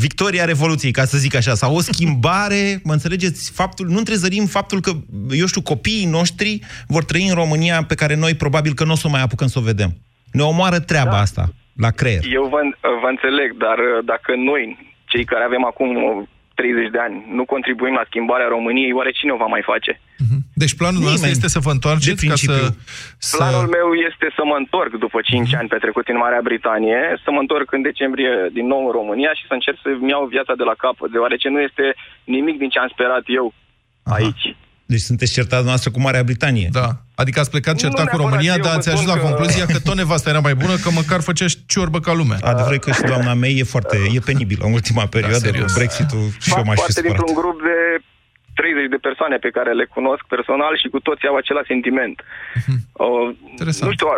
victoria Revoluției, ca să zic așa, sau o schimbare, mă înțelegeți, faptul, nu întrezărim faptul că, eu știu, copiii noștri vor trăi în România pe care noi probabil că nu o să o mai apucăm să o vedem. Ne omoară treaba da. asta, la creier. Eu vă, vă înțeleg, dar uh, dacă noi, cei care avem acum uh, 30 de ani, nu contribuim la schimbarea României, oare cine o va mai face? Deci planul Nimeni. nostru este să vă întoarceți De ca să... principiu. să... Planul meu este să mă întorc după 5 ani petrecuți în Marea Britanie, să mă întorc în decembrie din nou în România și să încerc să-mi iau viața de la capăt, deoarece nu este nimic din ce am sperat eu aici. Deci sunteți certați noastră cu Marea Britanie. Da. Adică ați plecat Nu certat cu neapărat, România, eu dar vă ați ajuns spun la că- concluzia că tot nevasta era mai bună, că măcar făcea șciorbă ca lumea. [LAUGHS] Adevărul e că și doamna mea e foarte, e penibilă în ultima perioadă, serios. cu Brexit-ul și eu Fac m-aș fi parte supărat. dintr-un grup de 30 de persoane pe care le cunosc personal și cu toți au același sentiment. Uh, nu știu,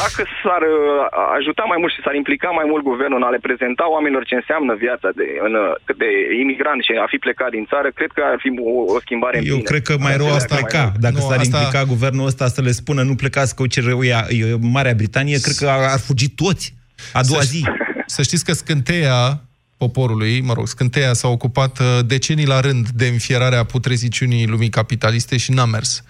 dacă s-ar uh, ajuta mai mult și s-ar implica mai mult guvernul în a le prezenta oamenilor ce înseamnă viața de, în, uh, de imigrant și a fi plecat din țară, cred că ar fi o, o schimbare în Eu bine. cred că mai rău Ar asta pleca mai pleca. mult. Dacă Nu, s-ar asta- implica guvernul ăsta să le spună nu plecați că ce rău e, e Marea Britanie, cred că ar, ar fugi toți. A doua Să- zi. Să știți că scânteia poporului, mă rog, scânteia s-a ocupat uh, decenii la rând de înfierarea putreziciunii lumii capitaliste și n-a mers.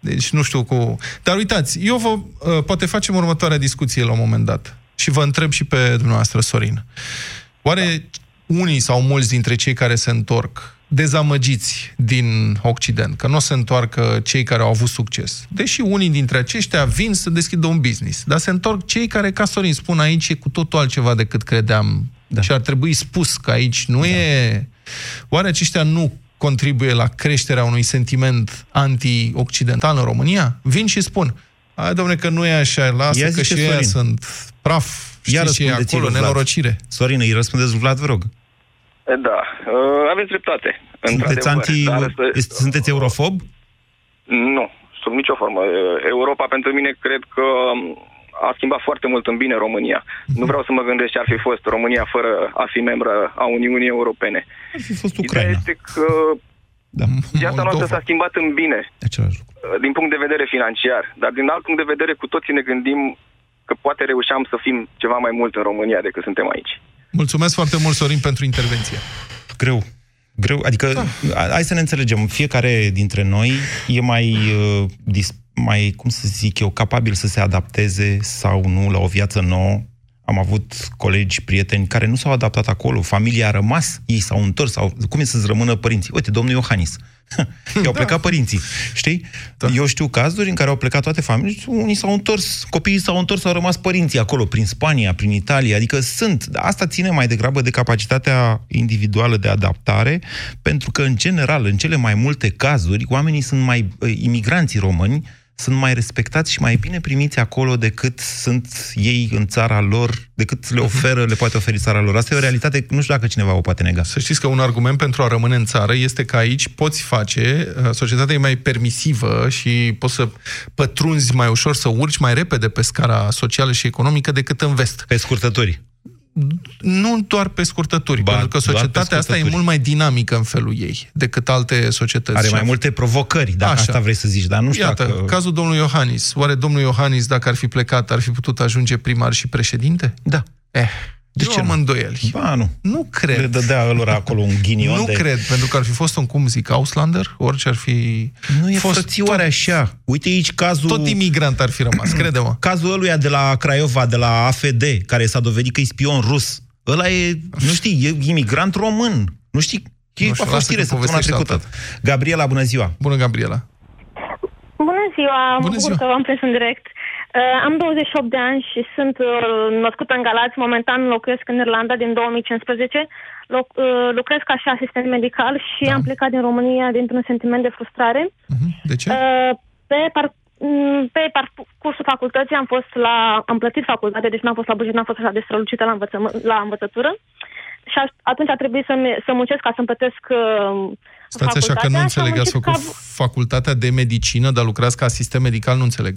Deci nu știu cu... Dar uitați, eu vă... uh, Poate facem următoarea discuție la un moment dat. Și vă întreb și pe dumneavoastră, Sorin. Oare unii sau mulți dintre cei care se întorc dezamăgiți din Occident, că nu o se întoarcă cei care au avut succes. Deși unii dintre aceștia vin să deschidă un business, dar se întorc cei care, ca Sorin spun aici, e cu totul altceva decât credeam. Da. Și ar trebui spus că aici nu da. e... Oare aceștia nu contribuie la creșterea unui sentiment anti-occidental în România? Vin și spun, hai domne că nu e așa, lasă Ia că zice și ei Sorin. sunt praf, Ia știi ce e răspundeți-i acolo, lui Vlad. nenorocire. Sorin, îi răspundeți lui Vlad, vă rog. Da, uh, aveți dreptate. Sunteți, într-adevăr, anti, dar să- este- sunteți eurofob? Nu, sub nicio formă. Europa pentru mine cred că a schimbat foarte mult în bine România. Nu vreau să mă gândesc ce ar fi fost România fără a fi membră a Uniunii Europene. Ar fi fost Ideea Ucraina. este că Da. viața noastră s-a schimbat în bine Același lucru. din punct de vedere financiar, dar din alt punct de vedere cu toții ne gândim că poate reușeam să fim ceva mai mult în România decât suntem aici. Mulțumesc foarte mult, Sorin, pentru intervenție. Greu. Greu, adică, da. hai să ne înțelegem, fiecare dintre noi e mai, uh, dis, mai, cum să zic eu, capabil să se adapteze sau nu la o viață nouă. Am avut colegi, prieteni care nu s-au adaptat acolo, familia a rămas, ei s-au întors, sau cum e să-ți rămână părinții? Uite, domnul Iohannis, [LAUGHS] i-au da. plecat părinții, știi? Da. Eu știu cazuri în care au plecat toate familiile, unii s-au întors, copiii s-au întors, au rămas părinții acolo, prin Spania, prin Italia, adică sunt. Asta ține mai degrabă de capacitatea individuală de adaptare, pentru că, în general, în cele mai multe cazuri, oamenii sunt mai, eh, imigranții români, sunt mai respectați și mai bine primiți acolo decât sunt ei în țara lor, decât le oferă, le poate oferi țara lor. Asta e o realitate, nu știu dacă cineva o poate nega. Să știți că un argument pentru a rămâne în țară este că aici poți face, uh, societatea e mai permisivă și poți să pătrunzi mai ușor, să urci mai repede pe scara socială și economică decât în vest. Pe scurtături. Nu doar pe scurtături, Ba, pentru că doar pe societatea asta e scurtături. mult mai dinamică în felul ei decât alte societăți. Are Și mai multe provocări, dacă Așa. asta vrei să zici, dar nu știu Iată, dacă... cazul domnului Iohannis. Oare domnul Iohannis, dacă ar fi plecat, ar fi putut ajunge primar și președinte? Da. Eh, De eu ce am nu? îndoieli. Ba, nu. Nu cred. Le dădea lor acolo un ghinion Nu de... cred, pentru că ar fi fost un, cum zic, Auslander, orice ar fi Nu e fost frățioare așa. Uite aici cazul... tot imigrant ar fi rămas, [CLEARS THROAT] crede-mă. Cazul ăluia de la Craiova, de la AFD, care s-a dovedit că e spion rus. Ăla e, nu știi, e imigrant român. Nu știi? E, Nu știu, a fost lasă știre că săptămâna povestești trecută. Gabriela, bună ziua! Bună, Gabriela. Bună ziua, mă Bună bucur ziua. că v-am prins în direct. Uh, am 28 de ani și sunt uh, născută în Galați. Momentan locuiesc în Irlanda din 2015. Loc, uh, lucrez ca și asistent medical și da. am plecat din România dintr-un sentiment de frustrare. Uh-huh. De ce? Uh, pe, par, mm, pe parcursul facultății am fost la... am plătit facultate, deci n-am fost la buget, n-am fost așa de strălucită la, învăță, la învățătură. Și a, atunci a trebuit să, să muncesc ca să-mi plătesc uh, Stați așa că nu înțeleg, ați făcut ca... facultatea de medicină, dar lucrați ca asistent medical, nu înțeleg.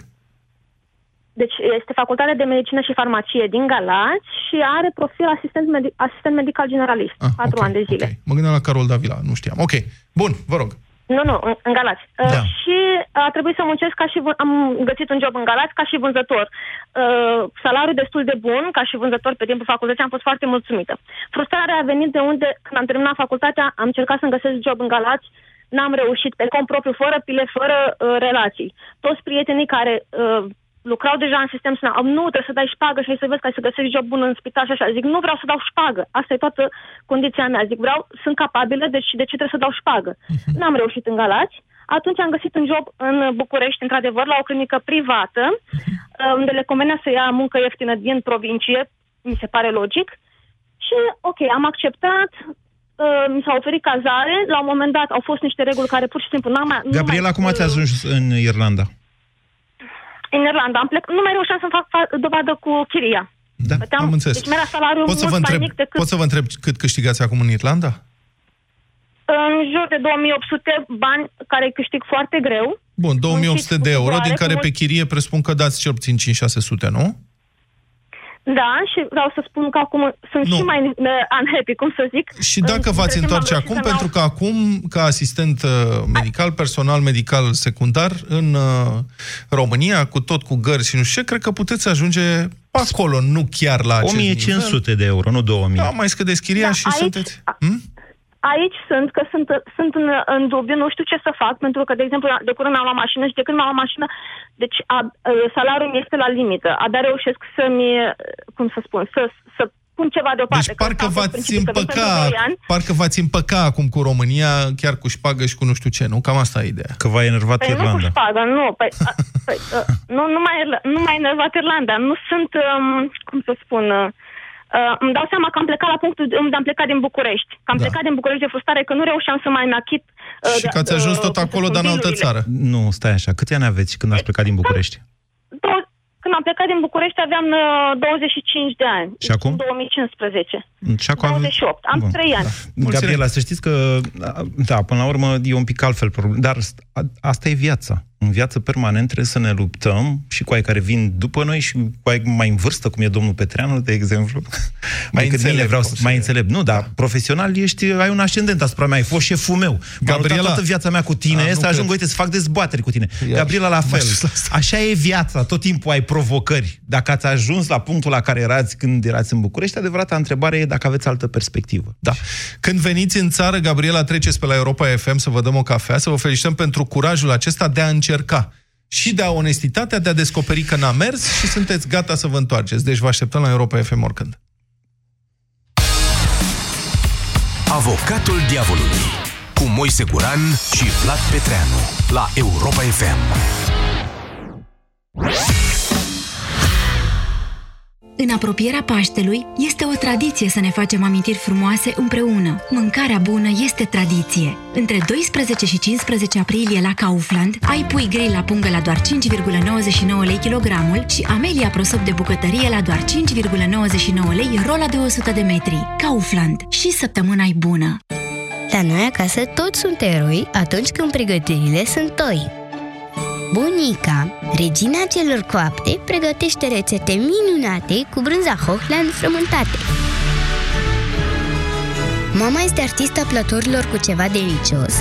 Deci este facultatea de medicină și farmacie din Galați și are profil asistent, medi- asistent medical generalist, ah, patru okay, ani de zile. Okay. Mă gândeam la Carol Davila, nu știam. Ok, bun, vă rog. Nu, nu, în, în Galați. Da. Uh, și a trebuit să muncesc ca și... Am găsit un job în Galați ca și vânzător. Uh, salariul destul de bun, ca și vânzător pe timpul facultății, am fost foarte mulțumită. Frustrarea a venit de unde, când am terminat facultatea, am încercat să-mi găsesc job în Galați, n-am reușit pe cont propriu, fără pile, fără uh, relații. Toți prietenii care uh, lucrau deja în sistem spuneau, nu, trebuie să dai șpagă și să vezi ca să găsești job bun în spital și așa. Zic, nu vreau să dau șpagă. Asta e toată condiția mea. Zic, vreau, sunt capabilă, deci de ce trebuie să dau șpagă? Uh-huh. N-am reușit în Galați. Atunci am găsit un job în București, într-adevăr, la o clinică privată, uh-huh. unde le convenea să ia muncă ieftină din provincie, mi se pare logic. Și, ok, am acceptat, uh, mi s-a oferit cazare, la un moment dat au fost niște reguli care pur și simplu n-am mai... Gabriela, cum ați ajuns în Irlanda? În Irlanda. Am plec, nu mai reușeam să fac dovadă cu chiria. Da, Băteam, am înțeles. Deci mi-era salariul pot să vă întreb, mic decât... Pot să vă întreb cât câștigați acum în Irlanda? În jur de 2800 bani care câștig foarte greu. Bun, 2800 de euro, din care pe chirie presupun că dați cel puțin 5-600, nu? Da, și vreau să spun că acum sunt nu. și mai unhappy, cum să zic. Și dacă v-ați întoarce acum, pentru că acum, ca asistent uh, medical, personal medical secundar, în uh, România, cu tot cu gări și nu știu ce, cred că puteți ajunge acolo, nu chiar la acest 1500 nivel. de euro, nu 2000. Da, mai scădeți chiria da, și aici, sunteți... Hmm? Aici sunt, că sunt, sunt în, în dubiu, nu știu ce să fac, pentru că, de exemplu, de curând am luat mașină și de când m-am luat mașină, deci a, salariul mi este la limită. Abia reușesc să-mi, cum să spun, să, să pun ceva deoparte. Deci parcă v-ați împăca, parcă v-ați împăca acum cu România, chiar cu șpagă și cu nu știu ce, nu? Cam asta e ideea. Că v-a enervat păi Irlanda. nu cu șpagă, nu. Păi, a, păi, a, [LAUGHS] nu, nu, mai, nu mai enervat Irlanda. Nu sunt, um, cum să spun... Uh, Uh, îmi dau seama că am plecat la punctul unde am plecat din București. Că am da. plecat din București de frustrare, că nu reușeam să mai nachit... Uh, și că ați ajuns tot uh, acolo, dar în altă țară. Nu, stai așa. Câți ani aveți când ați plecat din București? Când am plecat din București aveam 25 uh, de ani. Și acum? 2015. Și acum 28. Am Bun. 3 ani. Da. Gabriela, să știți că, da, până la urmă e un pic altfel problem. Dar asta e viața în viață permanent trebuie să ne luptăm și cu ai care vin după noi și cu ai mai în vârstă, cum e domnul Petreanu, de exemplu. mai înțeleg, vreau să, mai înțeleg. Nu, dar da. profesional ești, ai un ascendent asupra mea, ai fost șeful meu. Gabriela, toată viața mea cu tine, A, să ajung, cred. uite, să fac dezbateri cu tine. Iar, Gabriela la fel. Așa e viața, tot timpul ai provocări. Dacă ați ajuns la punctul la care erați când erați în București, adevărata întrebare e dacă aveți altă perspectivă. Da. Când veniți în țară, Gabriela, treceți pe la Europa FM să vă dăm o cafea, să vă felicităm pentru curajul acesta de a încerca încerca și de a onestitatea de a descoperi că n-a mers și sunteți gata să vă întoarceți. Deci vă așteptăm la Europa FM oricând. Avocatul diavolului cu Moise Guran și Vlad Petreanu la Europa FM. În apropierea Paștelui, este o tradiție să ne facem amintiri frumoase împreună. Mâncarea bună este tradiție. Între 12 și 15 aprilie la Kaufland ai pui grill la pungă la doar 5,99 lei kilogramul și Amelia prosop de bucătărie la doar 5,99 lei rola de 100 de metri. Kaufland. Și săptămâna e bună! La noi acasă toți sunt eroi atunci când pregătirile sunt toi. Bunica, regina celor coapte, pregătește rețete minunate cu brânza Hochland frământate. Mama este artista plăturilor cu ceva delicios,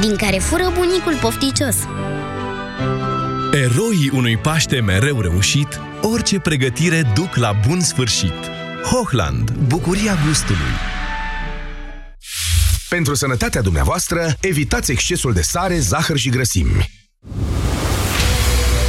din care fură bunicul pofticios. Eroii unui Paște mereu reușit, orice pregătire duc la bun sfârșit. Hochland, bucuria gustului. Pentru sănătatea dumneavoastră, evitați excesul de sare, zahăr și grăsimi.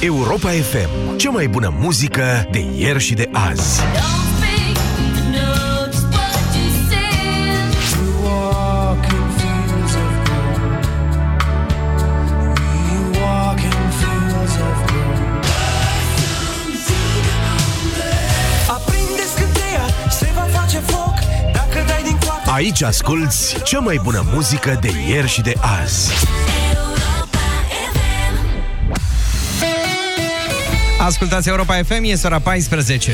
Europa FM. Cea mai bună muzică de ieri și de azi. Aici asculți cea mai bună muzică de ieri și de azi. Ascultați Europa FM, e ora 14.